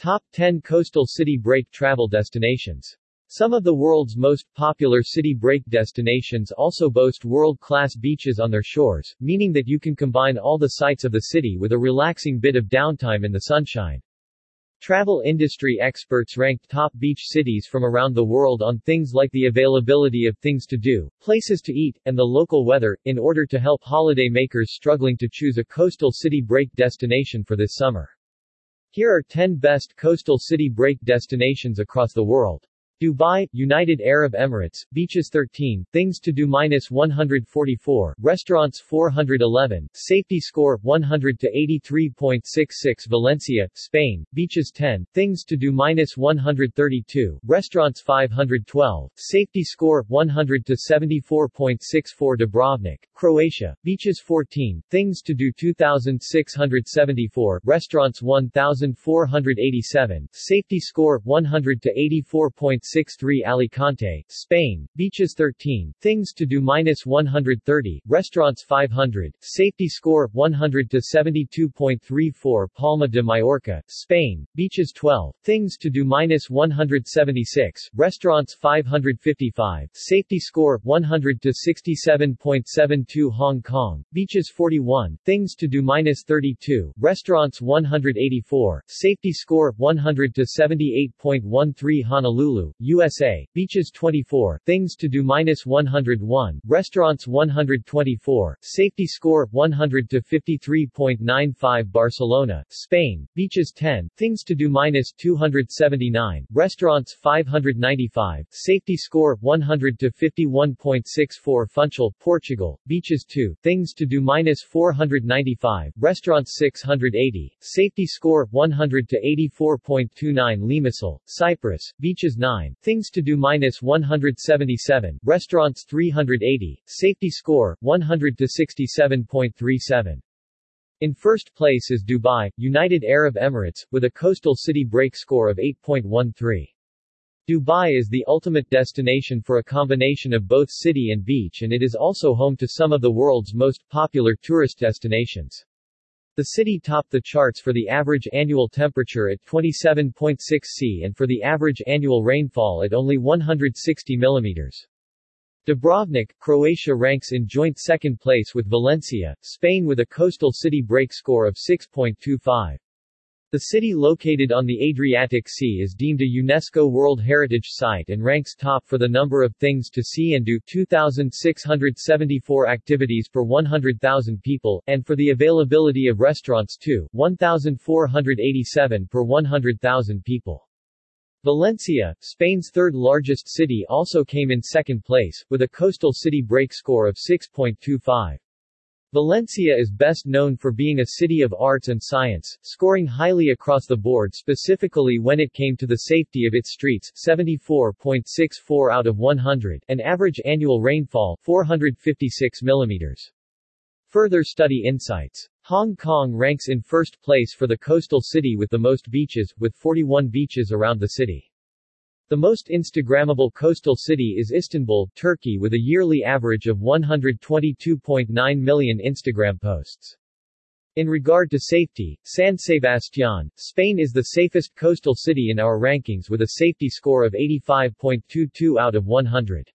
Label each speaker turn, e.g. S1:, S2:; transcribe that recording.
S1: Top 10 Coastal City Break Travel Destinations some of the world's most popular city break destinations also boast world-class beaches on their shores, meaning that you can combine all the sights of the city with a relaxing bit of downtime in the sunshine. Travel industry experts ranked top beach cities from around the world on things like the availability of things to do, places to eat, and the local weather, in order to help holiday makers struggling to choose a coastal city break destination for this summer. Here are 10 best coastal city break destinations across the world. Dubai, United Arab Emirates, beaches 13, things to do minus 144, restaurants 411, safety score 100 to 83.66 Valencia, Spain, beaches 10, things to do minus 132, restaurants 512, safety score 100 to 74.64 Dubrovnik, Croatia, beaches 14, things to do 2674, restaurants 1487, safety score 100 to 84. 63 Alicante, Spain, beaches 13, things to do minus 130, restaurants 500, safety score 100 to 72.34 Palma de Mallorca, Spain, beaches 12, things to do minus 176, restaurants 555, safety score 100 to 67.72 Hong Kong, beaches 41, things to do minus 32, restaurants 184, safety score 100 to 78.13 Honolulu, USA, beaches 24, things to do minus 101, restaurants 124, safety score 100 to 53.95 Barcelona, Spain, beaches 10, things to do minus 279, restaurants 595, safety score 100 to 51.64 Funchal, Portugal, beaches 2, things to do minus 495, restaurants 680, safety score 100 to 84.29 Limassol, Cyprus, beaches 9, things to do minus 177, restaurants 380, safety score 100 to 67.37. In first place is Dubai, United Arab Emirates, with a coastal city break score of 8.13. Dubai is the ultimate destination for a combination of both city and beach and it is also home to some of the world's most popular tourist destinations. The city topped the charts for the average annual temperature at 27.6 C and for the average annual rainfall at only 160 mm. Dubrovnik, Croatia ranks in joint second place with Valencia, Spain with a coastal city break score of 6.25. The city located on the Adriatic Sea is deemed a UNESCO World Heritage Site and ranks top for the number of things to see and do 2,674 activities per 100,000 people, and for the availability of restaurants too, 1,487 per 100,000 people. Valencia, Spain's third largest city also came in second place, with a coastal city break score of 6.25. Valencia is best known for being a city of arts and science, scoring highly across the board specifically when it came to the safety of its streets 74.64 out of 100 and average annual rainfall 456 mm. Further study insights. Hong Kong ranks in first place for the coastal city with the most beaches, with 41 beaches around the city. The most Instagrammable coastal city is Istanbul, Turkey with a yearly average of 122.9 million Instagram posts. In regard to safety, San Sebastián, Spain is the safest coastal city in our rankings with a safety score of 85.22 out of 100.